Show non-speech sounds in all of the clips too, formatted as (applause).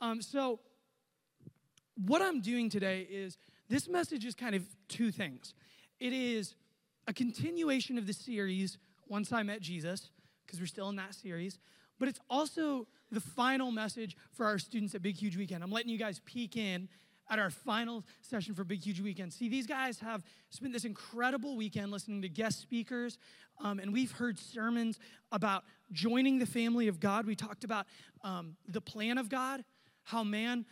Um, so, what I'm doing today is this message is kind of two things. It is a continuation of the series, Once I Met Jesus, because we're still in that series, but it's also the final message for our students at Big Huge Weekend. I'm letting you guys peek in at our final session for Big Huge Weekend. See, these guys have spent this incredible weekend listening to guest speakers, um, and we've heard sermons about joining the family of God. We talked about um, the plan of God, how man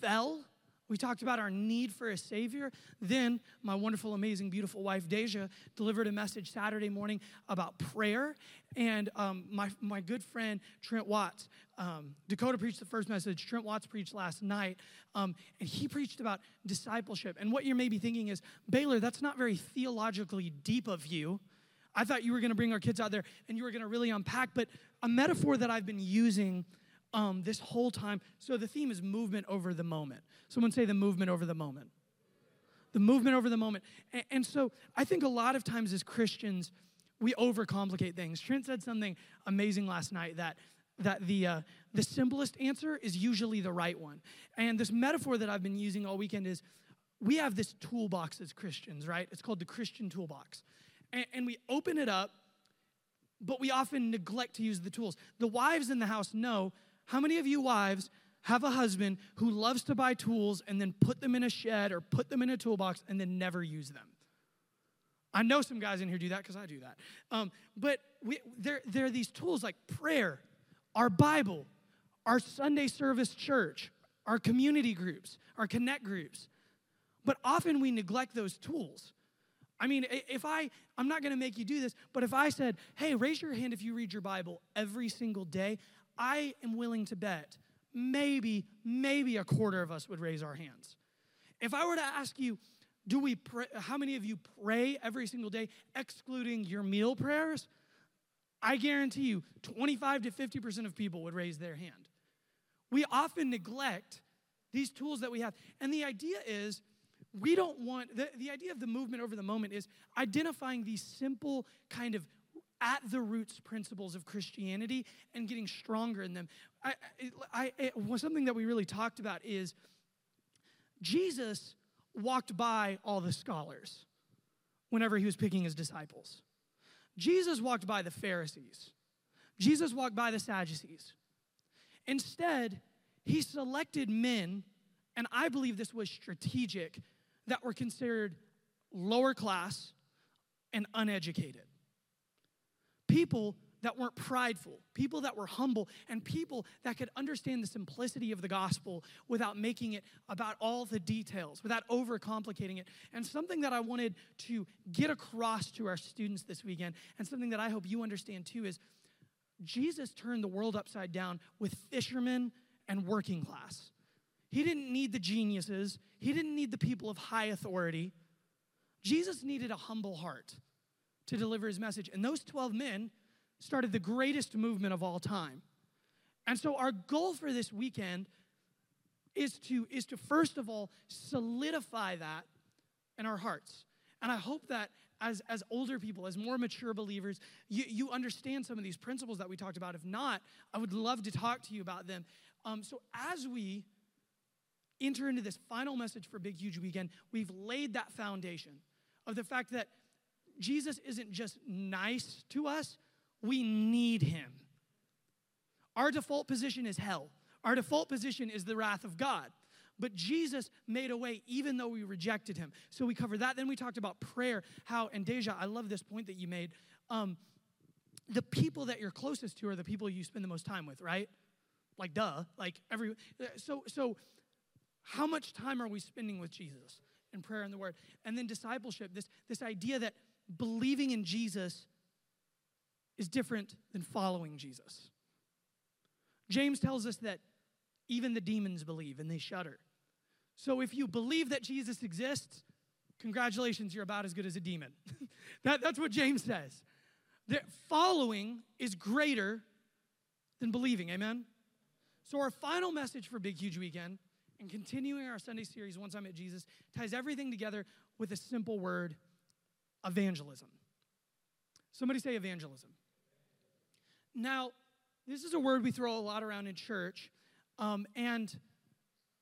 fell. We talked about our need for a Savior. Then, my wonderful, amazing, beautiful wife, Deja, delivered a message Saturday morning about prayer. And um, my, my good friend, Trent Watts, um, Dakota preached the first message. Trent Watts preached last night. Um, and he preached about discipleship. And what you're maybe thinking is, Baylor, that's not very theologically deep of you. I thought you were going to bring our kids out there and you were going to really unpack. But a metaphor that I've been using um, this whole time. So the theme is movement over the moment. Someone say the movement over the moment. The movement over the moment. And, and so I think a lot of times as Christians, we overcomplicate things. Trent said something amazing last night that that the uh, the simplest answer is usually the right one. And this metaphor that I've been using all weekend is we have this toolbox as Christians, right? It's called the Christian toolbox. And, and we open it up, but we often neglect to use the tools. The wives in the house know how many of you wives have a husband who loves to buy tools and then put them in a shed or put them in a toolbox and then never use them? I know some guys in here do that because I do that. Um, but we, there, there are these tools like prayer, our Bible, our Sunday service church, our community groups, our connect groups. But often we neglect those tools. I mean, if I, I'm not gonna make you do this, but if I said, hey, raise your hand if you read your Bible every single day, I am willing to bet maybe, maybe a quarter of us would raise our hands. If I were to ask you, do we pray, how many of you pray every single day, excluding your meal prayers? I guarantee you 25 to 50% of people would raise their hand. We often neglect these tools that we have. And the idea is, we don't want, the, the idea of the movement over the moment is identifying these simple kind of at the roots principles of Christianity and getting stronger in them. I, I, I, something that we really talked about is Jesus walked by all the scholars whenever he was picking his disciples. Jesus walked by the Pharisees. Jesus walked by the Sadducees. Instead, he selected men, and I believe this was strategic, that were considered lower class and uneducated people that weren't prideful, people that were humble, and people that could understand the simplicity of the gospel without making it about all the details, without overcomplicating it. And something that I wanted to get across to our students this weekend, and something that I hope you understand too, is Jesus turned the world upside down with fishermen and working class. He didn't need the geniuses, he didn't need the people of high authority. Jesus needed a humble heart to deliver his message. And those 12 men started the greatest movement of all time. And so our goal for this weekend is to is to first of all solidify that in our hearts. And I hope that as, as older people, as more mature believers, you, you understand some of these principles that we talked about. If not, I would love to talk to you about them. Um, so as we enter into this final message for Big Huge Weekend, we've laid that foundation of the fact that Jesus isn't just nice to us, we need him. Our default position is hell. Our default position is the wrath of God. But Jesus made a way even though we rejected him. So we covered that. Then we talked about prayer, how, and Deja, I love this point that you made. Um, the people that you're closest to are the people you spend the most time with, right? Like, duh. Like, every. So, so how much time are we spending with Jesus in prayer and the word? And then discipleship, this, this idea that believing in Jesus is different than following Jesus. James tells us that even the demons believe and they shudder. So if you believe that Jesus exists, congratulations, you're about as good as a demon. (laughs) that, that's what James says. That following is greater than believing, amen? So our final message for Big Huge Weekend and continuing our Sunday series, Once I Met Jesus, ties everything together with a simple word evangelism. Somebody say evangelism. Now, this is a word we throw a lot around in church, Um, and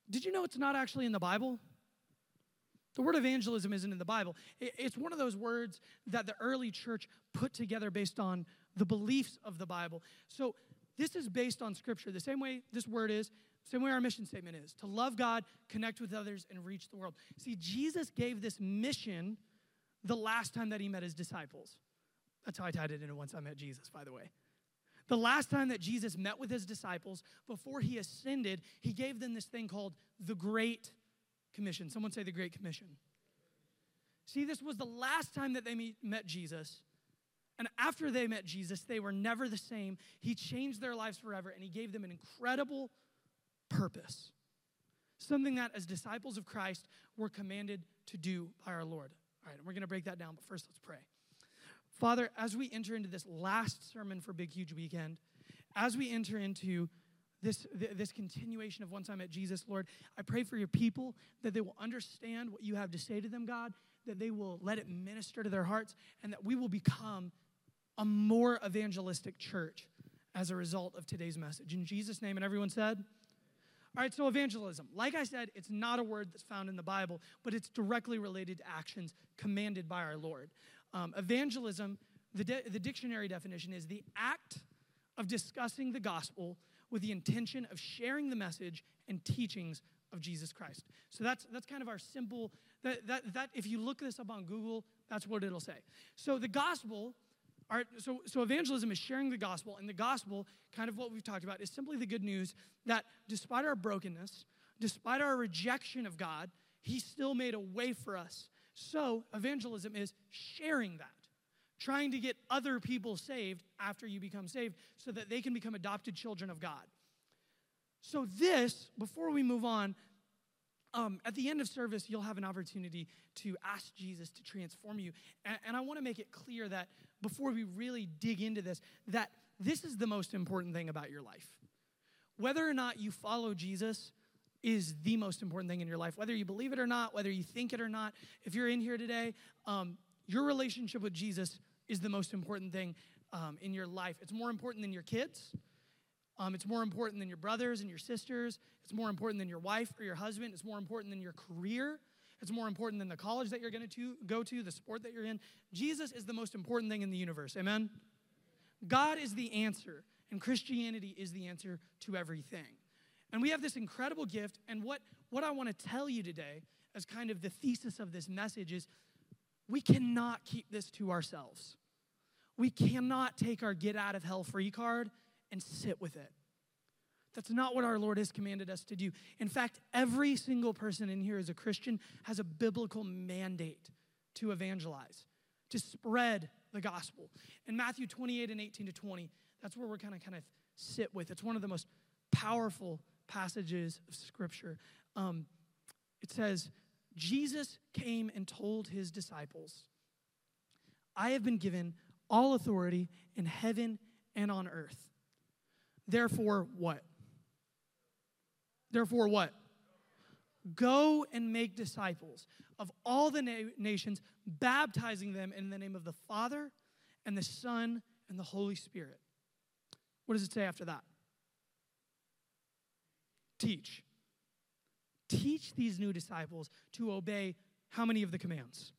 did you know it's not actually in the Bible? The word evangelism isn't in the Bible. It's one of those words that the early church put together based on the beliefs of the Bible. So this is based on Scripture, the same way this word is, same way our mission statement is to love God, connect with others, and reach the world. See, Jesus gave this mission the last time that he met his disciples. That's how I tied it into once I met Jesus, by the way. The last time that Jesus met with his disciples before he ascended, he gave them this thing called the Great Commission. Someone say the Great Commission. See, this was the last time that they meet, met Jesus. And after they met Jesus, they were never the same. He changed their lives forever and he gave them an incredible purpose. Something that, as disciples of Christ, we're commanded to do by our Lord. All right, we're going to break that down, but first let's pray. Father, as we enter into this last sermon for Big Huge Weekend, as we enter into this, this continuation of once I met Jesus, Lord, I pray for your people that they will understand what you have to say to them, God, that they will let it minister to their hearts, and that we will become a more evangelistic church as a result of today's message. In Jesus' name, and everyone said, all right, so evangelism. Like I said, it's not a word that's found in the Bible, but it's directly related to actions commanded by our Lord. Um, evangelism, the, de- the dictionary definition is the act of discussing the gospel with the intention of sharing the message and teachings of Jesus Christ. So that's that's kind of our simple that that that if you look this up on Google, that's what it'll say. So the gospel are, so, so evangelism is sharing the gospel, and the gospel, kind of what we've talked about, is simply the good news that despite our brokenness, despite our rejection of God, He still made a way for us so, evangelism is sharing that, trying to get other people saved after you become saved so that they can become adopted children of God. So, this, before we move on, um, at the end of service, you'll have an opportunity to ask Jesus to transform you. And, and I want to make it clear that before we really dig into this, that this is the most important thing about your life. Whether or not you follow Jesus, is the most important thing in your life, whether you believe it or not, whether you think it or not. If you're in here today, um, your relationship with Jesus is the most important thing um, in your life. It's more important than your kids. Um, it's more important than your brothers and your sisters. It's more important than your wife or your husband. It's more important than your career. It's more important than the college that you're going to go to, the sport that you're in. Jesus is the most important thing in the universe. Amen? God is the answer, and Christianity is the answer to everything. And we have this incredible gift. And what, what I want to tell you today, as kind of the thesis of this message, is we cannot keep this to ourselves. We cannot take our get out of hell free card and sit with it. That's not what our Lord has commanded us to do. In fact, every single person in here as a Christian has a biblical mandate to evangelize, to spread the gospel. In Matthew 28 and 18 to 20, that's where we're kind of kind of sit with. It's one of the most powerful passages of Scripture. Um, it says, Jesus came and told his disciples, I have been given all authority in heaven and on earth. Therefore, what? Therefore, what? Go and make disciples of all the na- nations, baptizing them in the name of the Father and the Son and the Holy Spirit. What does it say after that? teach. Teach these new disciples to obey how many of the commands?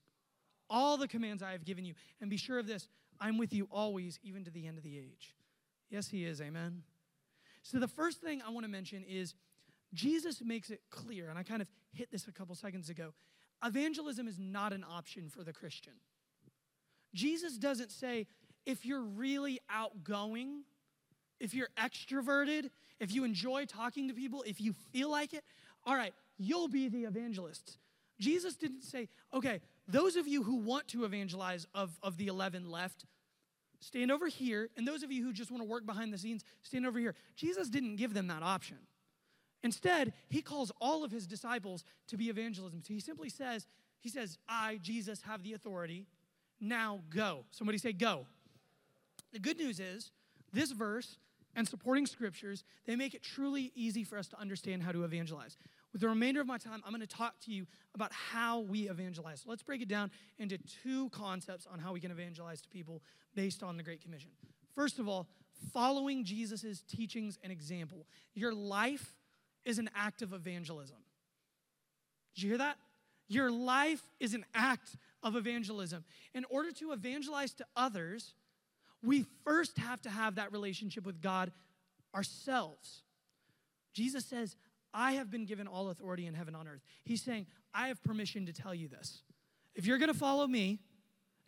All the commands I have given you. And be sure of this I'm with you always, even to the end of the age. Yes, He is. Amen. So, the first thing I want to mention is Jesus makes it clear, and I kind of hit this a couple seconds ago evangelism is not an option for the Christian. Jesus doesn't say, if you're really outgoing, if you're extroverted, if you enjoy talking to people, if you feel like it, all right, you'll be the evangelist. Jesus didn't say, okay, those of you who want to evangelize of, of the 11 left, stand over here. And those of you who just want to work behind the scenes, stand over here. Jesus didn't give them that option. Instead, he calls all of his disciples to be evangelism. So he simply says, he says, I, Jesus, have the authority. Now go. Somebody say, go. The good news is, this verse and supporting scriptures, they make it truly easy for us to understand how to evangelize. With the remainder of my time, I'm going to talk to you about how we evangelize. So let's break it down into two concepts on how we can evangelize to people based on the Great Commission. First of all, following Jesus' teachings and example. Your life is an act of evangelism. Did you hear that? Your life is an act of evangelism. In order to evangelize to others, we first have to have that relationship with God ourselves. Jesus says, I have been given all authority in heaven and on earth. He's saying, I have permission to tell you this. If you're going to follow me,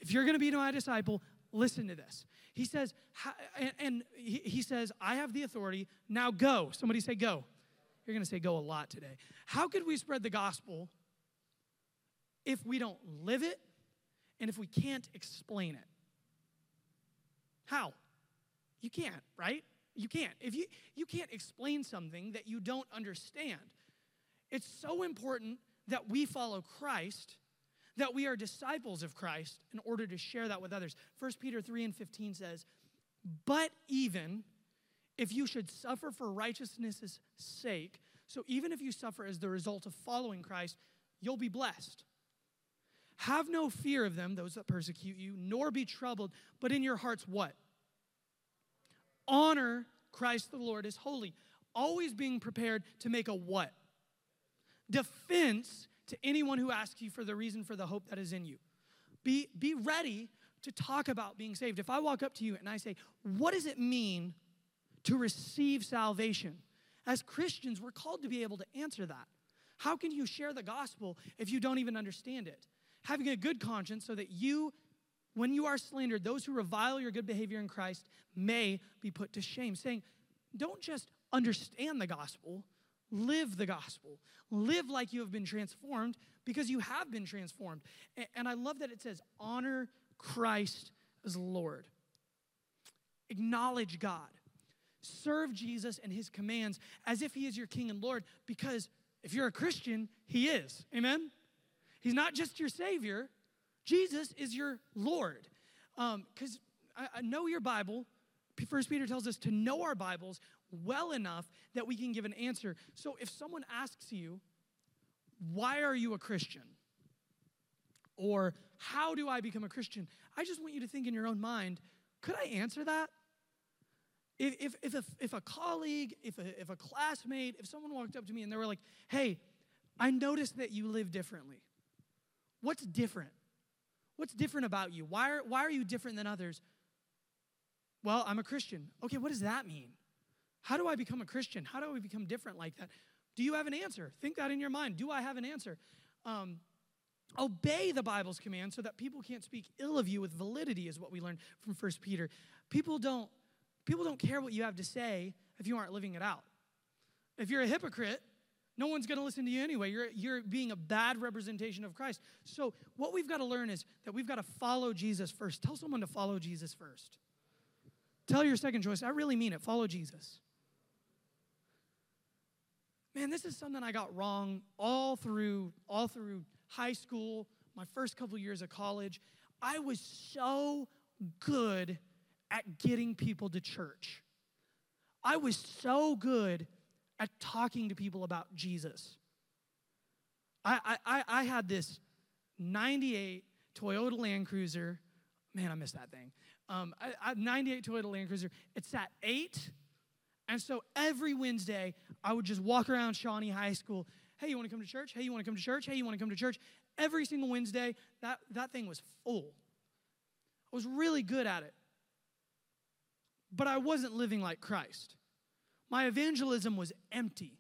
if you're going to be my disciple, listen to this. He says, and he says, I have the authority. Now go. Somebody say, go. You're going to say, go a lot today. How could we spread the gospel if we don't live it and if we can't explain it? How? You can't, right? You can't. If you you can't explain something that you don't understand. It's so important that we follow Christ, that we are disciples of Christ in order to share that with others. 1 Peter 3 and 15 says, "But even if you should suffer for righteousness' sake, so even if you suffer as the result of following Christ, you'll be blessed. Have no fear of them, those that persecute you, nor be troubled, but in your hearts, what? Honor Christ the Lord as holy, always being prepared to make a what? Defense to anyone who asks you for the reason for the hope that is in you. Be, be ready to talk about being saved. If I walk up to you and I say, What does it mean to receive salvation? As Christians, we're called to be able to answer that. How can you share the gospel if you don't even understand it? Having a good conscience so that you, when you are slandered, those who revile your good behavior in Christ may be put to shame. Saying, don't just understand the gospel, live the gospel. Live like you have been transformed because you have been transformed. And I love that it says, honor Christ as Lord. Acknowledge God. Serve Jesus and his commands as if he is your king and Lord, because if you're a Christian, he is. Amen? He's not just your Savior, Jesus is your Lord. Because um, I, I know your Bible. First Peter tells us to know our Bibles well enough that we can give an answer. So if someone asks you, why are you a Christian? Or how do I become a Christian? I just want you to think in your own mind, could I answer that? If, if, if, a, if a colleague, if a, if a classmate, if someone walked up to me and they were like, hey, I noticed that you live differently. What's different? What's different about you? Why are, why are you different than others? Well, I'm a Christian. Okay, what does that mean? How do I become a Christian? How do I become different like that? Do you have an answer? Think that in your mind. Do I have an answer? Um, obey the Bible's command so that people can't speak ill of you with validity, is what we learned from First Peter. People don't People don't care what you have to say if you aren't living it out. If you're a hypocrite, no one's going to listen to you anyway. You're, you're being a bad representation of Christ. So, what we've got to learn is that we've got to follow Jesus first. Tell someone to follow Jesus first. Tell your second choice, I really mean it, follow Jesus. Man, this is something I got wrong all through all through high school, my first couple years of college. I was so good at getting people to church. I was so good at talking to people about Jesus. I, I, I had this 98 Toyota Land Cruiser. Man, I miss that thing. Um, I, I, 98 Toyota Land Cruiser. It's at 8. And so every Wednesday, I would just walk around Shawnee High School. Hey, you want to come to church? Hey, you want to come to church? Hey, you want to come to church? Every single Wednesday, that, that thing was full. I was really good at it but I wasn't living like Christ. My evangelism was empty.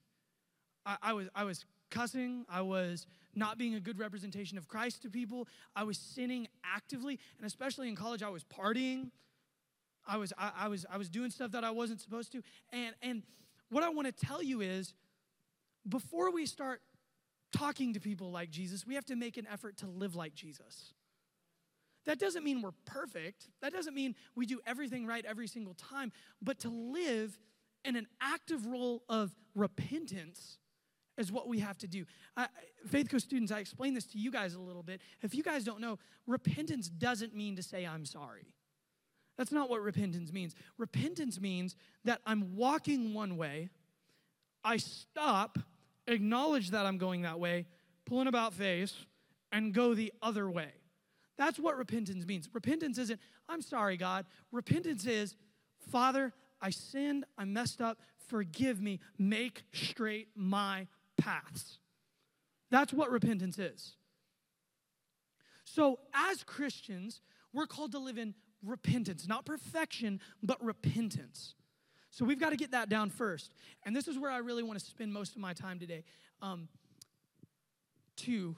I, I, was, I was cussing, I was not being a good representation of Christ to people, I was sinning actively, and especially in college, I was partying. I was, I, I was, I was doing stuff that I wasn't supposed to. And, and what I want to tell you is before we start talking to people like Jesus, we have to make an effort to live like Jesus. That doesn't mean we're perfect. That doesn't mean we do everything right every single time. But to live in an active role of repentance is what we have to do. I, Faith Co students, I explained this to you guys a little bit. If you guys don't know, repentance doesn't mean to say, I'm sorry. That's not what repentance means. Repentance means that I'm walking one way, I stop, acknowledge that I'm going that way, pull an about face, and go the other way. That's what repentance means. Repentance isn't, I'm sorry, God. Repentance is, Father, I sinned, I messed up, forgive me, make straight my paths. That's what repentance is. So, as Christians, we're called to live in repentance, not perfection, but repentance. So, we've got to get that down first. And this is where I really want to spend most of my time today. Um, to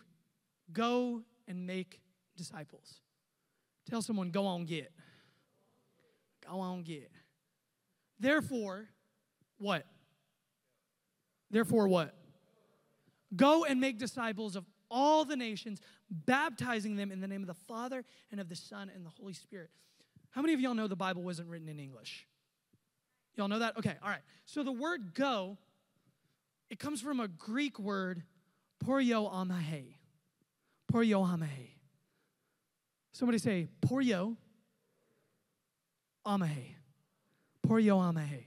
go and make disciples. Tell someone, go on, get. Go on, get. Therefore, what? Therefore, what? Go and make disciples of all the nations, baptizing them in the name of the Father and of the Son and the Holy Spirit. How many of y'all know the Bible wasn't written in English? Y'all know that? Okay, all right. So the word go, it comes from a Greek word, poreuomai. Somebody say, porio amahe. Poreuomai.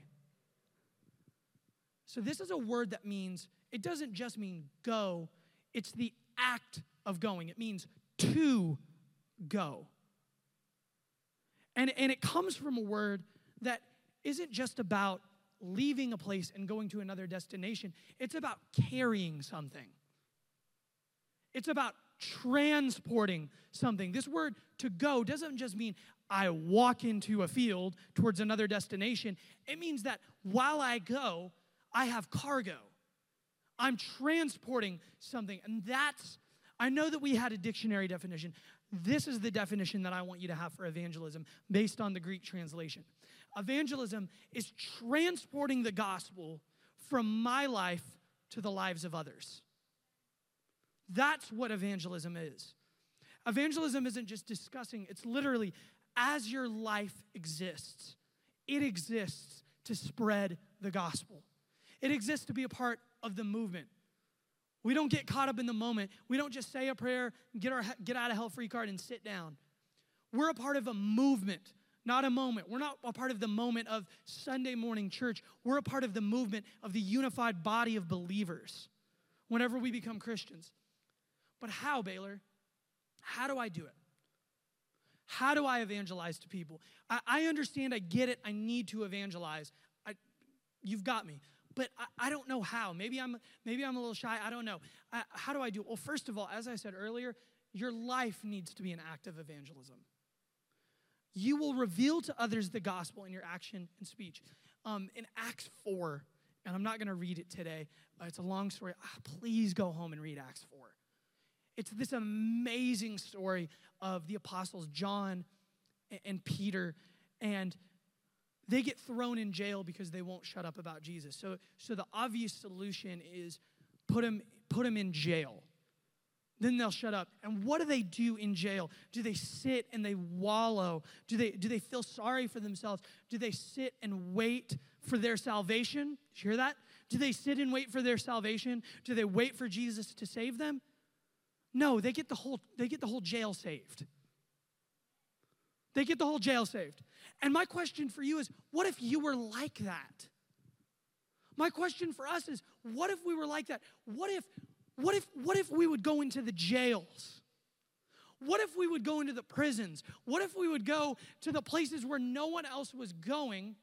So this is a word that means, it doesn't just mean go, it's the act of going. It means to go. And, and it comes from a word that isn't just about leaving a place and going to another destination, it's about carrying something. It's about transporting something. This word to go doesn't just mean I walk into a field towards another destination, it means that while I go, I have cargo. I'm transporting something. And that's, I know that we had a dictionary definition. This is the definition that I want you to have for evangelism based on the Greek translation. Evangelism is transporting the gospel from my life to the lives of others. That's what evangelism is. Evangelism isn't just discussing, it's literally as your life exists, it exists to spread the gospel. It exists to be a part of the movement. We don't get caught up in the moment. We don't just say a prayer, get our get out of hell free card and sit down. We're a part of a movement, not a moment. We're not a part of the moment of Sunday morning church. We're a part of the movement of the unified body of believers whenever we become Christians. But how, Baylor? How do I do it? How do I evangelize to people? I, I understand, I get it, I need to evangelize. I, you've got me but I, I, don't know how. Maybe I'm maybe I'm a little shy. I don't know. How do I do it? Well, first of all, as I said earlier, your life needs to be an act of evangelism. You will reveal to others the gospel in your action and speech. Um, in Acts 4, and I'm not going to read it today, uh, it's a long story. Ah, please go home and read Acts 4. It's this amazing story of the apostles John and Peter and they get thrown in jail because they won't shut up about Jesus. So, so the obvious solution is put them, put them in jail. Then they'll shut up. And what do they do in jail? Do they sit and they wallow? Do they, do they feel sorry for themselves? Do they sit and wait for their salvation? Did you hear that? Do they sit and wait for their salvation? Do they wait for Jesus to save them? No, they get the whole, they get the whole jail saved. They get the whole jail saved. And my question for you is what if you were like that? My question for us is what if we were like that? What if what if what if we would go into the jails? What if we would go into the prisons? What if we would go to the places where no one else was going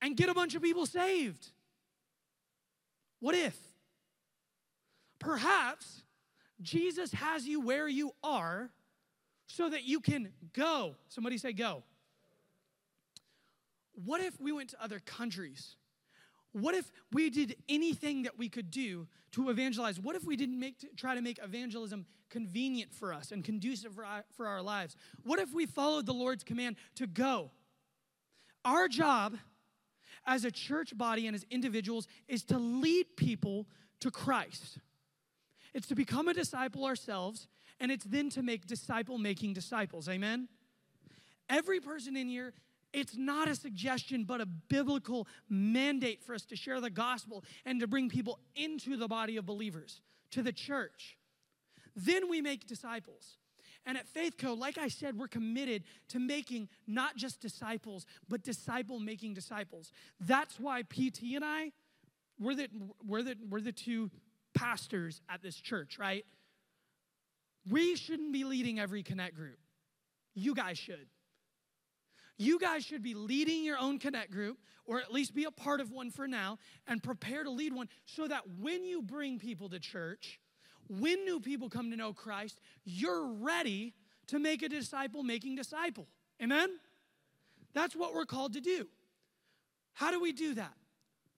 and get a bunch of people saved? What if? Perhaps Jesus has you where you are so that you can go. Somebody say, go. What if we went to other countries? What if we did anything that we could do to evangelize? What if we didn't make, try to make evangelism convenient for us and conducive for our, for our lives? What if we followed the Lord's command to go? Our job as a church body and as individuals is to lead people to Christ. It's to become a disciple ourselves and it's then to make disciple making disciples. Amen? Every person in here, it's not a suggestion, but a biblical mandate for us to share the gospel and to bring people into the body of believers, to the church. Then we make disciples. And at FaithCo, like I said, we're committed to making not just disciples, but disciple making disciples. That's why PT and I, we're the, we're, the, we're the two pastors at this church, right? We shouldn't be leading every connect group. You guys should. You guys should be leading your own connect group, or at least be a part of one for now, and prepare to lead one so that when you bring people to church, when new people come to know Christ, you're ready to make a disciple making disciple. Amen? That's what we're called to do. How do we do that?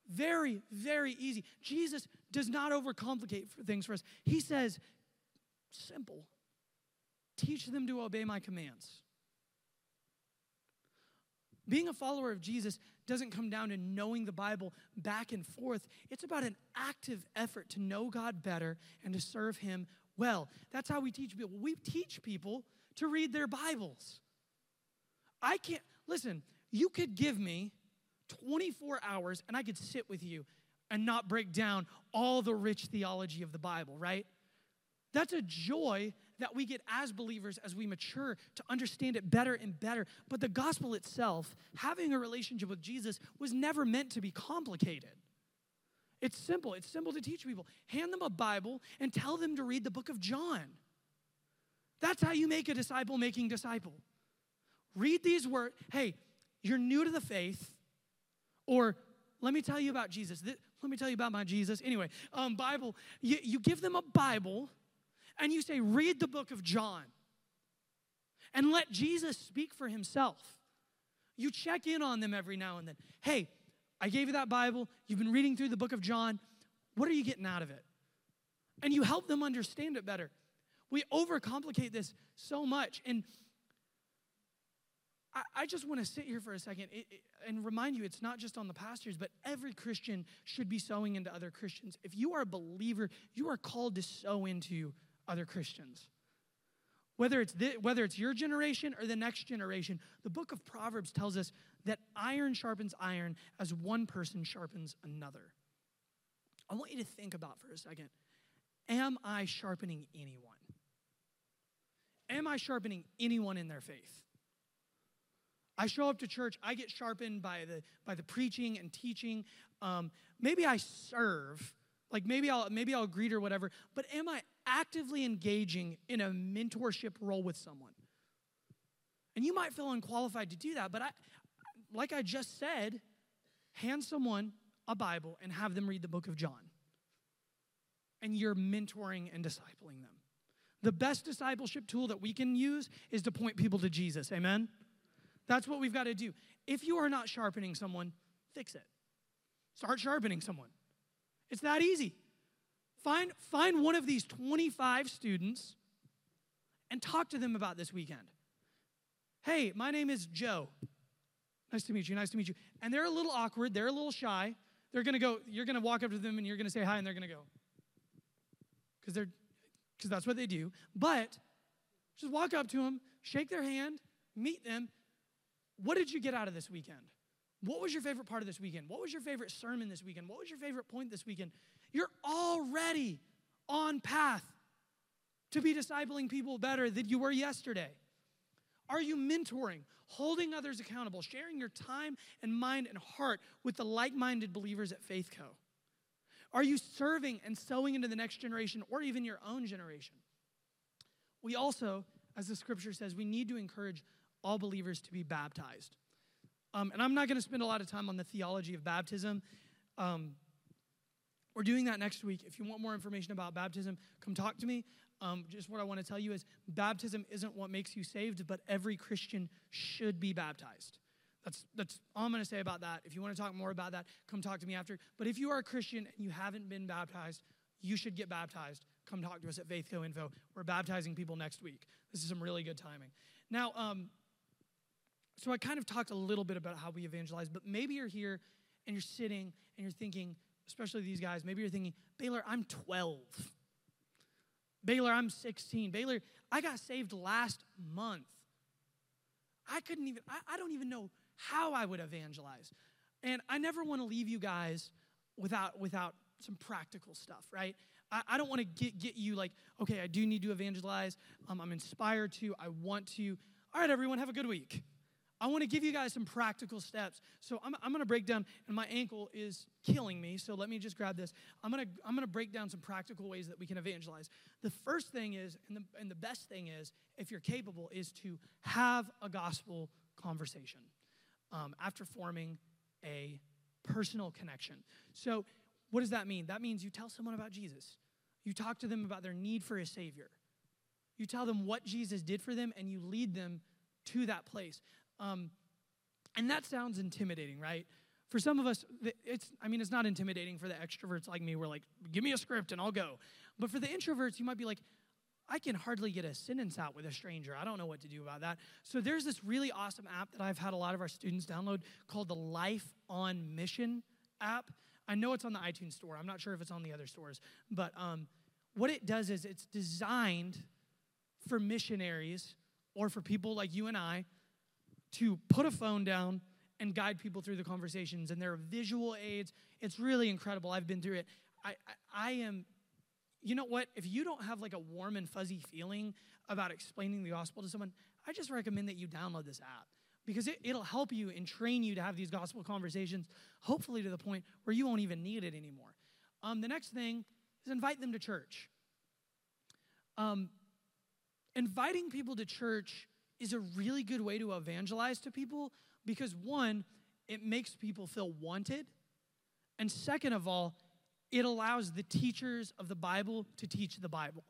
Very, very easy. Jesus does not overcomplicate things for us. He says, simple. Teach them to obey my commands. Being a follower of Jesus doesn't come down to knowing the Bible back and forth. It's about an active effort to know God better and to serve Him well. That's how we teach people. We teach people to read their Bibles. I can't, listen, you could give me 24 hours and I could sit with you and not break down all the rich theology of the Bible, right? That's a joy that we get as believers as we mature to understand it better and better. But the gospel itself, having a relationship with Jesus, was never meant to be complicated. It's simple. It's simple to teach people. Hand them a Bible and tell them to read the book of John. That's how you make a disciple making disciple. Read these words. Hey, you're new to the faith, or let me tell you about Jesus. Let me tell you about my Jesus. Anyway, um, Bible, you, you give them a Bible and you say, read the book of John and let Jesus speak for himself. You check in on them every now and then. Hey, I gave you that Bible. You've been reading through the book of John. What are you getting out of it? And you help them understand it better. We overcomplicate this so much. And I, just want to sit here for a second and remind you it's not just on the pastors, but every Christian should be sowing into other Christians. If you are a believer, you are called to sow into other Christians. Whether it's, the, whether it's your generation or the next generation, the book of Proverbs tells us that iron sharpens iron as one person sharpens another. I want you to think about for a second Am I sharpening anyone? Am I sharpening anyone in their faith? I show up to church, I get sharpened by the, by the preaching and teaching. Um, maybe I serve, like maybe I'll, maybe I'll greet or whatever, but am I actively engaging in a mentorship role with someone? And you might feel unqualified to do that, but I, like I just said, hand someone a Bible and have them read the book of John. And you're mentoring and discipling them. The best discipleship tool that we can use is to point people to Jesus. Amen? That's what we've got to do. If you are not sharpening someone, fix it. Start sharpening someone. It's that easy. Find, find one of these 25 students and talk to them about this weekend. Hey, my name is Joe. Nice to meet you. Nice to meet you. And they're a little awkward. They're a little shy. They're going to go, you're going to walk up to them and you're going to say hi and they're going to go. Because they're, because that's what they do. But just walk up to them, shake their hand, meet them, what did you get out of this weekend? What was your favorite part of this weekend? What was your favorite sermon this weekend? What was your favorite point this weekend? You're already on path to be discipling people better than you were yesterday. Are you mentoring, holding others accountable, sharing your time and mind and heart with the like minded believers at Faith Co? Are you serving and sowing into the next generation or even your own generation? We also, as the scripture says, we need to encourage all believers to be baptized. Um, and I'm not going to spend a lot of time on the theology of baptism. Um, we're doing that next week. If you want more information about baptism, come talk to me. Um, just what I want to tell you is baptism isn't what makes you saved, but every Christian should be baptized. That's, that's all I'm going to say about that. If you want to talk more about that, come talk to me after. But if you are a Christian and you haven't been baptized, you should get baptized. Come talk to us at Faith Co Info. We're baptizing people next week. This is some really good timing. Now, um, so I kind of talked a little bit about how we evangelize, but maybe you're here and you're sitting and you're thinking, especially these guys, maybe you're thinking, Baylor, I'm 12. Baylor, I'm 16. Baylor, I got saved last month. I couldn't even, I, I don't even know how I would evangelize. And I never want to leave you guys without, without some practical stuff, right? I, I don't want to get, get you like, okay, I do need to evangelize. Um, I'm inspired to. I want to. All right, everyone, have a good week. I want to give you guys some practical steps. So I'm, I'm going to break down, and my ankle is killing me. So let me just grab this. I'm going to I'm going to break down some practical ways that we can evangelize. The first thing is, and the, and the best thing is, if you're capable, is to have a gospel conversation um, after forming a personal connection. So, what does that mean? That means you tell someone about Jesus, you talk to them about their need for a Savior, you tell them what Jesus did for them, and you lead them to that place. Um, and that sounds intimidating, right? For some of us, it's, I mean, it's not intimidating for the extroverts like me. We're like, give me a script and I'll go. But for the introverts, you might be like, I can hardly get a sentence out with a stranger. I don't know what to do about that. So there's this really awesome app that I've had a lot of our students download called the Life on Mission app. I know it's on the iTunes store. I'm not sure if it's on the other stores. But um, what it does is it's designed for missionaries or for people like you and I to put a phone down and guide people through the conversations. And there are visual aids. It's really incredible. I've been through it. I, I, I am you know what? If you don't have like a warm and fuzzy feeling about explaining the gospel to someone, I just recommend that you download this app because it, will help you and train you to have these gospel conversations, hopefully to the point where you won't even need it anymore. Um, the next thing is invite them to church. Um, inviting people to church is a really good way to evangelize to people because, one, it makes people feel wanted. And second of all, it allows the teachers of the Bible to teach the Bible.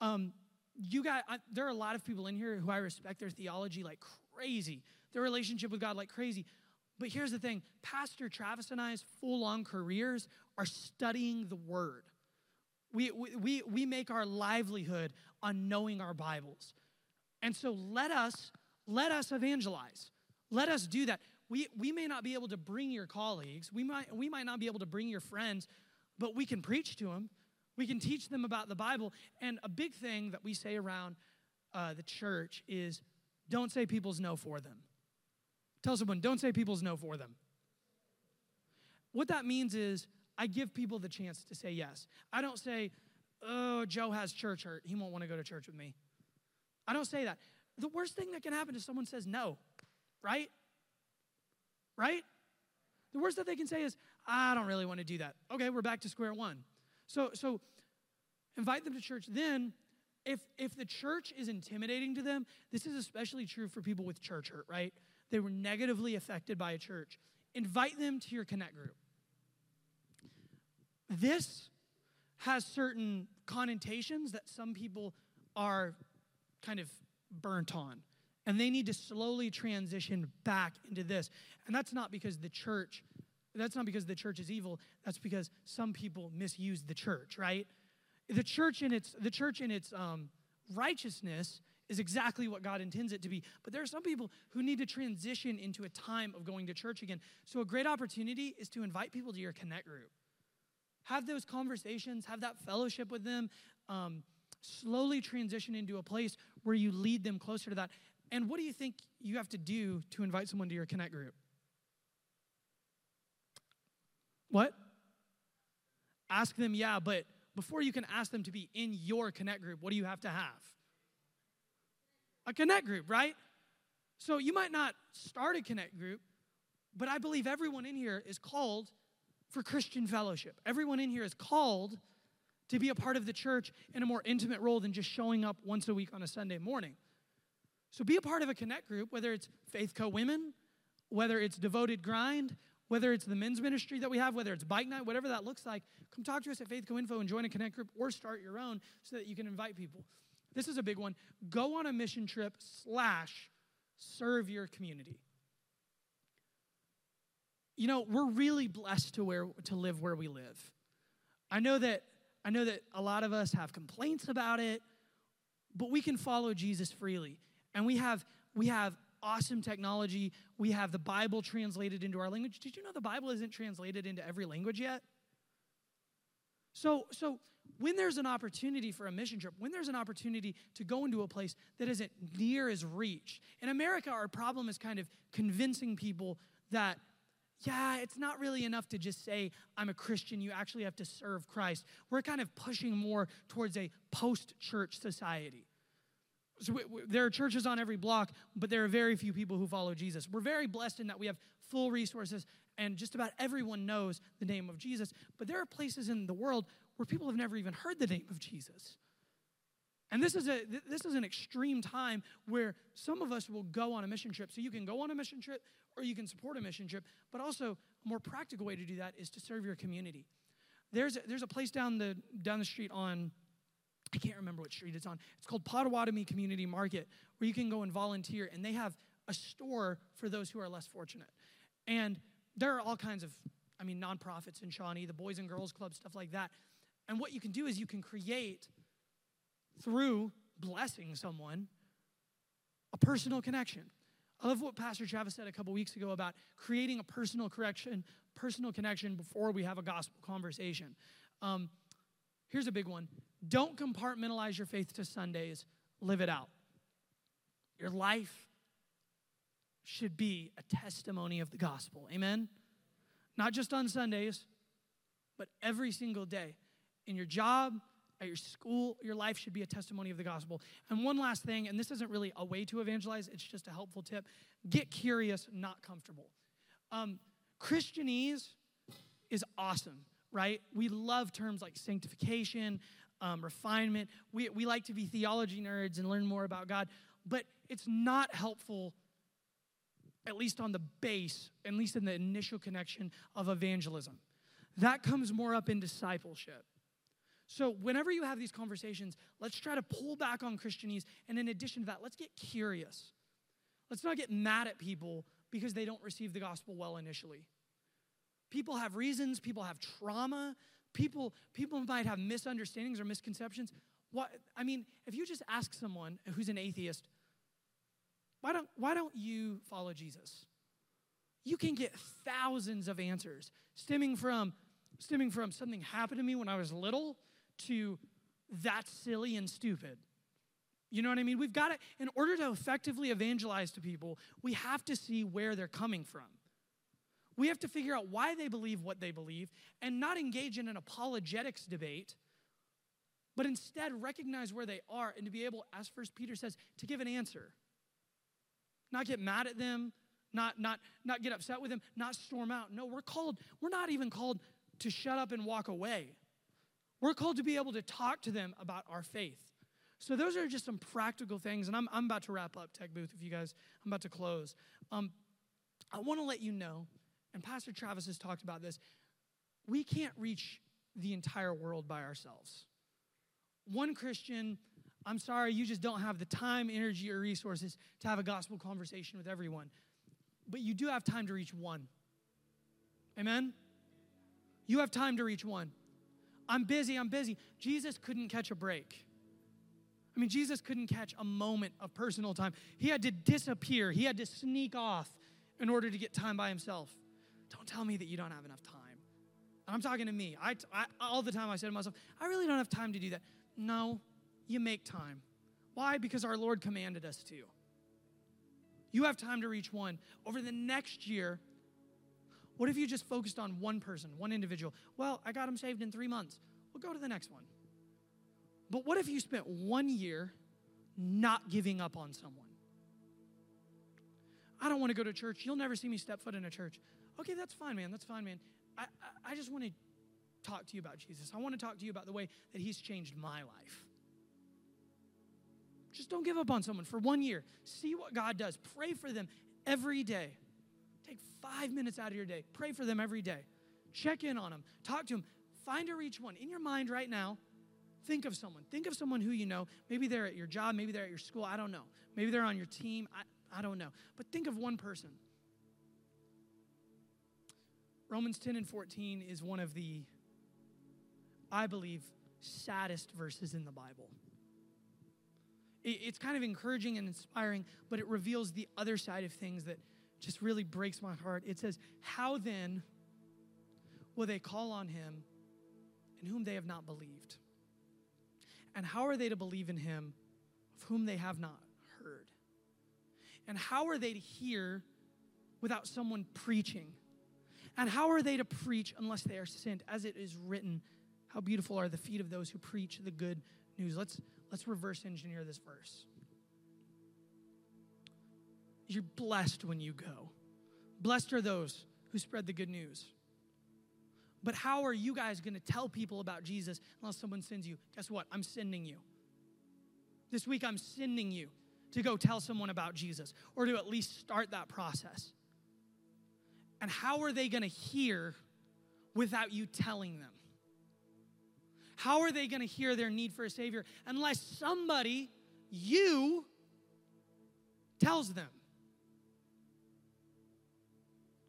Um, you got I, there are a lot of people in here who I respect their theology like crazy, their relationship with God like crazy. But here's the thing Pastor Travis and I's full on careers are studying the Word. We, we, we make our livelihood on knowing our Bibles. And so let us, let us evangelize. Let us do that we, we may not be able to bring your colleagues, we might, we might not be able to bring your friends, but we can preach to them. We can teach them about the Bible. And a big thing that we say around uh, the church is don't say people's no for them. Tell someone, don't say people's no for them. What that means is I give people the chance to say yes. I don't say, oh, Joe has church hurt. He won't want to go to church with me. I don't say that. The worst thing that can happen is someone says no, right? right? The worst that they can say is, I don't really want to do that. Okay, we're back to square one. So, so invite them to church. Then, if if the church is intimidating to them, this is especially true for people with church hurt, right? They were negatively affected by a church. Invite them to your connect group. This has certain connotations that some people are kind of burnt on and they need to slowly transition back into this. And that's not because the church, that's not because the church is evil. That's because some people misuse the church, right? The church in its the church in its um, righteousness is exactly what God intends it to be. But there are some people who need to transition into a time of going to church again. So a great opportunity is to invite people to your connect group. Have those conversations, have that fellowship with them. Um, slowly transition into a place where you lead them closer to that. And what do you think you have to do to invite someone to your Connect group? What? Ask them, yeah, but before you can ask them to be in your Connect group, what do you have to have? A Connect group, right? So you might not start a Connect group, but I believe everyone in here is called for Christian fellowship. Everyone in here is called to be a part of the church in a more intimate role than just showing up once a week on a Sunday morning. So be a part of a connect group, whether it's Faith Co Women, whether it's Devoted Grind, whether it's the men's ministry that we have, whether it's bike night, whatever that looks like. Come talk to us at Faith Co Info and join a connect group or start your own so that you can invite people. This is a big one. Go on a mission trip slash serve your community. You know, we're really blessed to where to live where we live. I know that I know that a lot of us have complaints about it, but we can follow Jesus freely. And we have we have awesome technology. We have the Bible translated into our language. Did you know the Bible isn't translated into every language yet? So, so when there's an opportunity for a mission trip, when there's an opportunity to go into a place that isn't near as reach, in America, our problem is kind of convincing people that, yeah, it's not really enough to just say, I'm a Christian. You actually have to serve Christ. We're kind of pushing more towards a post church society. So we, we, there are churches on every block, but there are very few people who follow Jesus. We're very blessed in that we have full resources and just about everyone knows the name of Jesus. But there are places in the world where people have never even heard the name of Jesus. And this is a this is an extreme time where some of us will go on a mission trip. So you can go on a mission trip or you can support a mission trip, but also a more practical way to do that is to serve your community. There's a, there's a place down the down the street on I can't remember what street it's on. It's called Potawatomi Community Market where you can go and volunteer and they have a store for those who are less fortunate. And there are all kinds of I mean nonprofits in Shawnee, the Boys and Girls Club, stuff like that. And what you can do is you can create through blessing someone a personal connection. I love what Pastor Travis said a couple weeks ago about creating a personal correction, personal connection before we have a gospel conversation. Um, here's a big one: don't compartmentalize your faith to Sundays. Live it out. Your life should be a testimony of the gospel. Amen. Not just on Sundays, but every single day in your job, at your school, your life should be a testimony of the gospel. And one last thing, and this isn't really a way to evangelize, it's just a helpful tip get curious, not comfortable. Um, Christianese is awesome, right? We love terms like sanctification, um, refinement. We, we like to be theology nerds and learn more about God, but it's not helpful, at least on the base, at least in the initial connection of evangelism. That comes more up in discipleship. So, whenever you have these conversations, let's try to pull back on Christianese. And in addition to that, let's get curious. Let's not get mad at people because they don't receive the gospel well initially. People have reasons, people have trauma, people, people might have misunderstandings or misconceptions. What, I mean, if you just ask someone who's an atheist, why don't, why don't you follow Jesus? You can get thousands of answers stemming from, stemming from something happened to me when I was little to that's silly and stupid. You know what I mean? We've got to, in order to effectively evangelize to people, we have to see where they're coming from. We have to figure out why they believe what they believe and not engage in an apologetics debate, but instead recognize where they are and to be able, as First Peter says, to give an answer. Not get mad at them, not, not, not get upset with them, not storm out. No, we're called, we're not even called to shut up and walk away. We're called to be able to talk to them about our faith. So those are just some practical things, and I'm, I'm about to wrap up, Tech Booth, if you guys, I'm about to close. Um, I want to let you know, and Pastor Travis has talked about this, we can't reach the entire world by ourselves. One Christian, I'm sorry, you just don't have the time, energy, or resources to have a gospel conversation with everyone. But you do have time to reach one. Amen? You have time to reach one. I'm busy, I'm busy. Jesus couldn't catch a break. I mean, Jesus couldn't catch a moment of personal time. He had to disappear, he had to sneak off in order to get time by himself. Don't tell me that you don't have enough time. I'm talking to me. I, I, all the time I say to myself, I really don't have time to do that. No, you make time. Why? Because our Lord commanded us to. You have time to reach one. Over the next year, what if you just focused on one person, one individual? Well, I got him saved in three months. We'll go to the next one. But what if you spent one year not giving up on someone? I don't want to go to church. You'll never see me step foot in a church. Okay, that's fine, man. That's fine, man. I, I, I just want to talk to you about Jesus. I want to talk to you about the way that He's changed my life. Just don't give up on someone for one year. See what God does. Pray for them every day. Take five minutes out of your day. Pray for them every day. Check in on them. Talk to them. Find a reach one. In your mind right now, think of someone. Think of someone who you know. Maybe they're at your job. Maybe they're at your school. I don't know. Maybe they're on your team. I, I don't know. But think of one person. Romans 10 and 14 is one of the, I believe, saddest verses in the Bible. It's kind of encouraging and inspiring, but it reveals the other side of things that just really breaks my heart. It says, How then will they call on him in whom they have not believed? And how are they to believe in him of whom they have not heard? And how are they to hear without someone preaching? And how are they to preach unless they are sent? As it is written, how beautiful are the feet of those who preach the good news. Let's, let's reverse engineer this verse. You're blessed when you go. Blessed are those who spread the good news. But how are you guys going to tell people about Jesus unless someone sends you? Guess what? I'm sending you. This week, I'm sending you to go tell someone about Jesus or to at least start that process. And how are they going to hear without you telling them? How are they going to hear their need for a Savior unless somebody, you, tells them?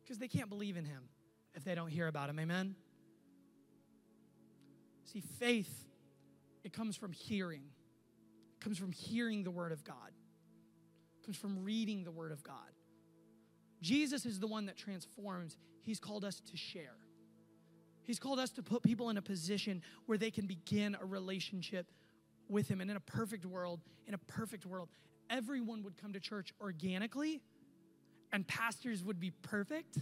Because they can't believe in Him if they don't hear about Him. Amen? See, faith, it comes from hearing, it comes from hearing the Word of God, it comes from reading the Word of God. Jesus is the one that transforms. He's called us to share. He's called us to put people in a position where they can begin a relationship with Him. And in a perfect world, in a perfect world, everyone would come to church organically and pastors would be perfect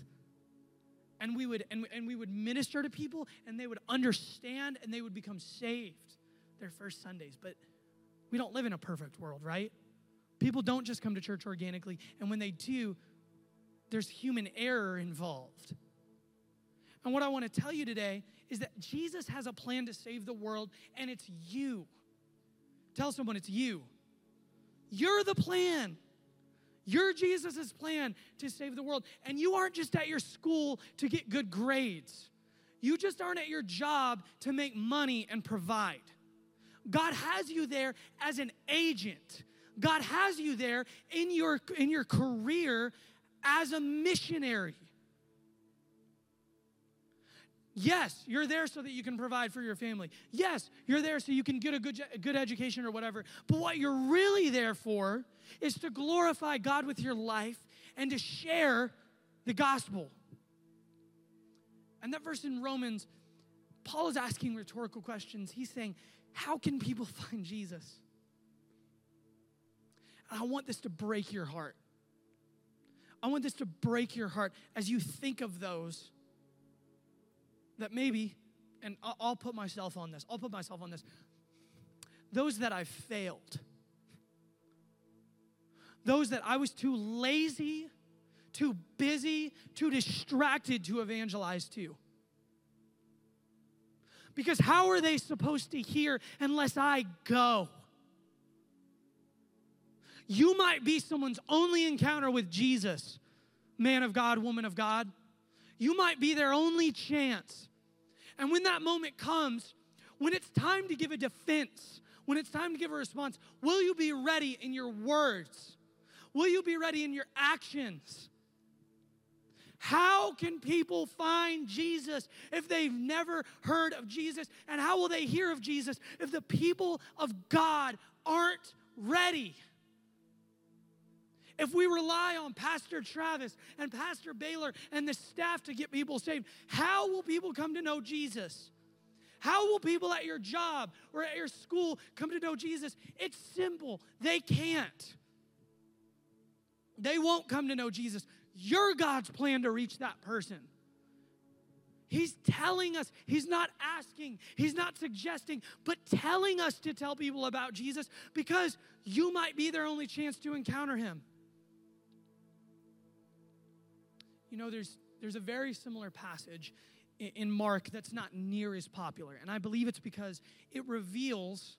and we would and, and we would minister to people and they would understand and they would become saved their first Sundays. But we don't live in a perfect world, right? People don't just come to church organically, and when they do, there's human error involved. And what I want to tell you today is that Jesus has a plan to save the world, and it's you. Tell someone it's you. You're the plan. You're Jesus' plan to save the world. And you aren't just at your school to get good grades, you just aren't at your job to make money and provide. God has you there as an agent. God has you there in your, in your career as a missionary. Yes, you're there so that you can provide for your family. Yes, you're there so you can get a good, a good education or whatever. But what you're really there for is to glorify God with your life and to share the gospel. And that verse in Romans, Paul is asking rhetorical questions. He's saying, How can people (laughs) find Jesus? And I want this to break your heart. I want this to break your heart as you think of those that maybe, and I'll put myself on this, I'll put myself on this, those that I've failed, those that I was too lazy, too busy, too distracted to evangelize to. Because how are they supposed to hear unless I go? You might be someone's only encounter with Jesus, man of God, woman of God. You might be their only chance. And when that moment comes, when it's time to give a defense, when it's time to give a response, will you be ready in your words? Will you be ready in your actions? How can people find Jesus if they've never heard of Jesus? And how will they hear of Jesus if the people of God aren't ready? If we rely on Pastor Travis and Pastor Baylor and the staff to get people saved, how will people come to know Jesus? How will people at your job or at your school come to know Jesus? It's simple. They can't. They won't come to know Jesus. You're God's plan to reach that person. He's telling us, He's not asking, He's not suggesting, but telling us to tell people about Jesus because you might be their only chance to encounter Him. You know, there's, there's a very similar passage in Mark that's not near as popular. And I believe it's because it reveals,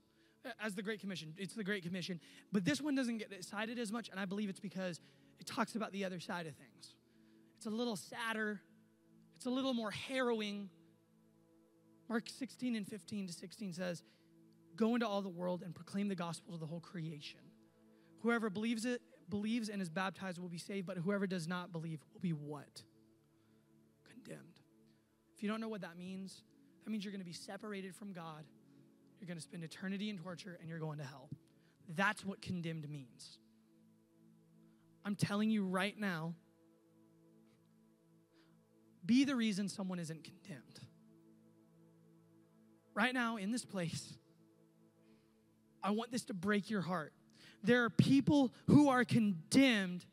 as the Great Commission, it's the Great Commission, but this one doesn't get cited as much. And I believe it's because it talks about the other side of things. It's a little sadder, it's a little more harrowing. Mark 16 and 15 to 16 says, Go into all the world and proclaim the gospel to the whole creation. Whoever believes it believes and is baptized will be saved, but whoever does not believe will be what? Condemned. If you don't know what that means, that means you're going to be separated from God. You're going to spend eternity in torture and you're going to hell. That's what condemned means. I'm telling you right now, be the reason someone isn't condemned. Right now, in this place, I want this to break your heart there are people who are condemned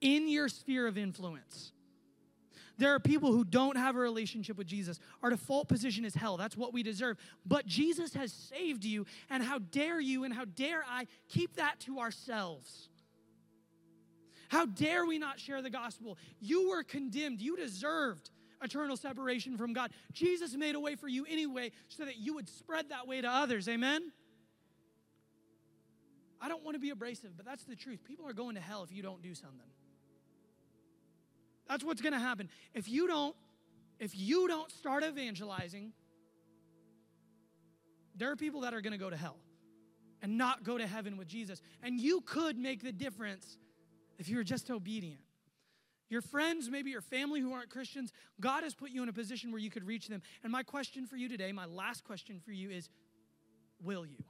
in your sphere of influence. There are people who don't have a relationship with Jesus. Our default position is hell. That's what we deserve. But Jesus has saved you, and how dare you and how dare I keep that to ourselves? How dare we not share the gospel? You were condemned. You deserved eternal separation from God. Jesus made a way for you anyway so that you would spread that way to others. Amen? I don't want to be abrasive, but that's the truth. People are going to hell if you don't do something. That's what's going to happen. If you don't if you don't start evangelizing, there are people that are going to go to hell and not go to heaven with Jesus. And you could make the difference if you were just obedient. Your friends, maybe your family who aren't Christians, God has put you in a position where you could reach them. And my question for you today, my last question for you is will you?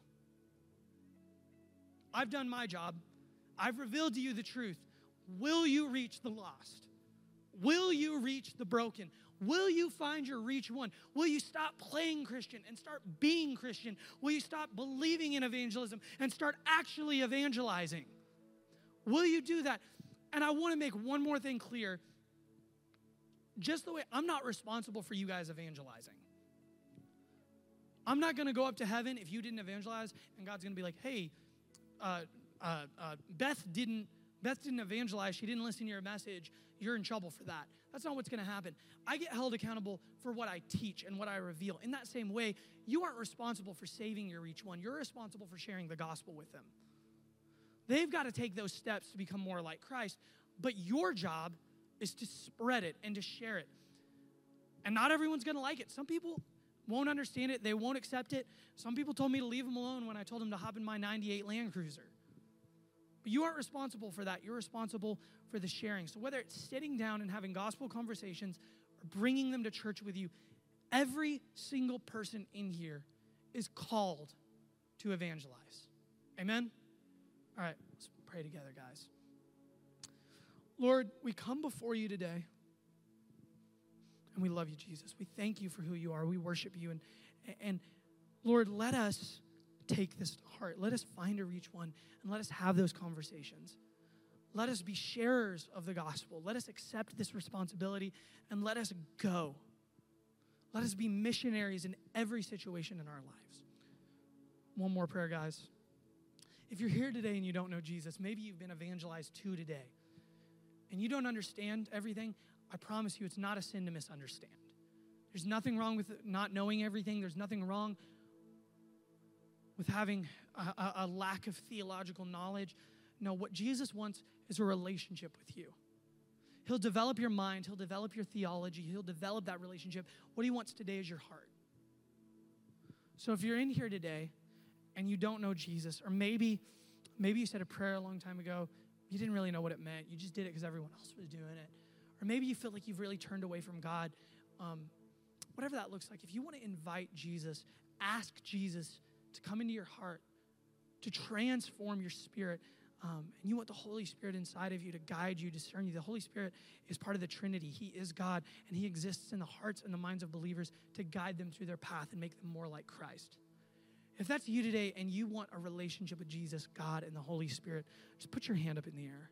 I've done my job. I've revealed to you the truth. Will you reach the lost? Will you reach the broken? Will you find your reach one? Will you stop playing Christian and start being Christian? Will you stop believing in evangelism and start actually evangelizing? Will you do that? And I want to make one more thing clear. Just the way I'm not responsible for you guys evangelizing. I'm not going to go up to heaven if you didn't evangelize, and God's going to be like, "Hey, uh, uh, uh, Beth didn't Beth didn't evangelize. She didn't listen to your message. You're in trouble for that." That's not what's going to happen. I get held accountable for what I teach and what I reveal. In that same way, you aren't responsible for saving your reach one. You're responsible for sharing the gospel with them. They've got to take those steps to become more like Christ, but your job is to spread it and to share it. And not everyone's going to like it. Some people won't understand it, they won't accept it. Some people told me to leave them alone when I told them to hop in my 98 Land Cruiser. But you aren't responsible for that. You're responsible for the sharing. So whether it's sitting down and having gospel conversations or bringing them to church with you, every single person in here is called to evangelize. Amen? All right, let's pray together, guys. Lord, we come before you today. And we love you, Jesus. We thank you for who you are. We worship you. And, and Lord, let us take this to heart. Let us find a reach one and let us have those conversations. Let us be sharers of the gospel. Let us accept this responsibility and let us go. Let us be missionaries in every situation in our lives. One more prayer, guys. If you're here today and you don't know Jesus, maybe you've been evangelized to today and you don't understand everything, I promise you it's not a sin to misunderstand. There's nothing wrong with not knowing everything, there's nothing wrong with having a, a, lack of theological knowledge. No, what Jesus wants is a relationship with you. He'll develop your mind, He'll develop your theology, He'll develop that relationship. What He wants today is your heart. So if you're in here today and you don't know Jesus, or maybe maybe you said a prayer a long time ago, you didn't really know what it meant, you just did it because everyone else was doing it, or maybe you feel like you've really turned away from God. Um, whatever that looks like, if you want to invite Jesus, ask Jesus to come into your heart, to transform your spirit. Um, and you want the Holy Spirit inside of you to guide you, discern you. The Holy Spirit is part of the Trinity. He is God, and He exists in the hearts and the minds of believers to guide them through their path and make them more like Christ. If that's you today and you want a relationship with Jesus, God, and the Holy Spirit, just put your hand up in the air.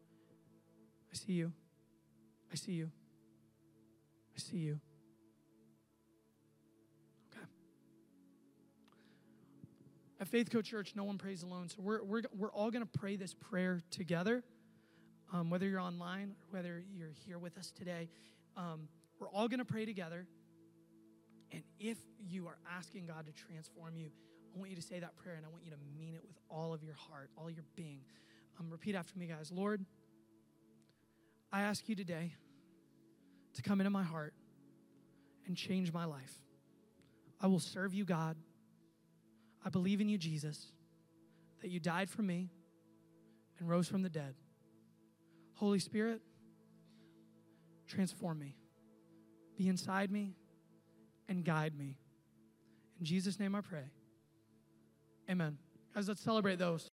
I see you. I see you. I see you. At Faith Co Church, no one prays alone. So we're, we're, we're all going to pray this prayer together, um, whether you're online or whether you're here with us today. Um, we're all going to pray together. And if you are asking God to transform you, I want you to say that prayer and I want you to mean it with all of your heart, all your being. Um, repeat after me, guys. Lord, I ask you today to come into my heart and change my life. I will serve you, God. I believe in you, Jesus, that you died for me and rose from the dead. Holy Spirit, transform me, be inside me, and guide me. In Jesus' name I pray. Amen. Guys, let's celebrate those.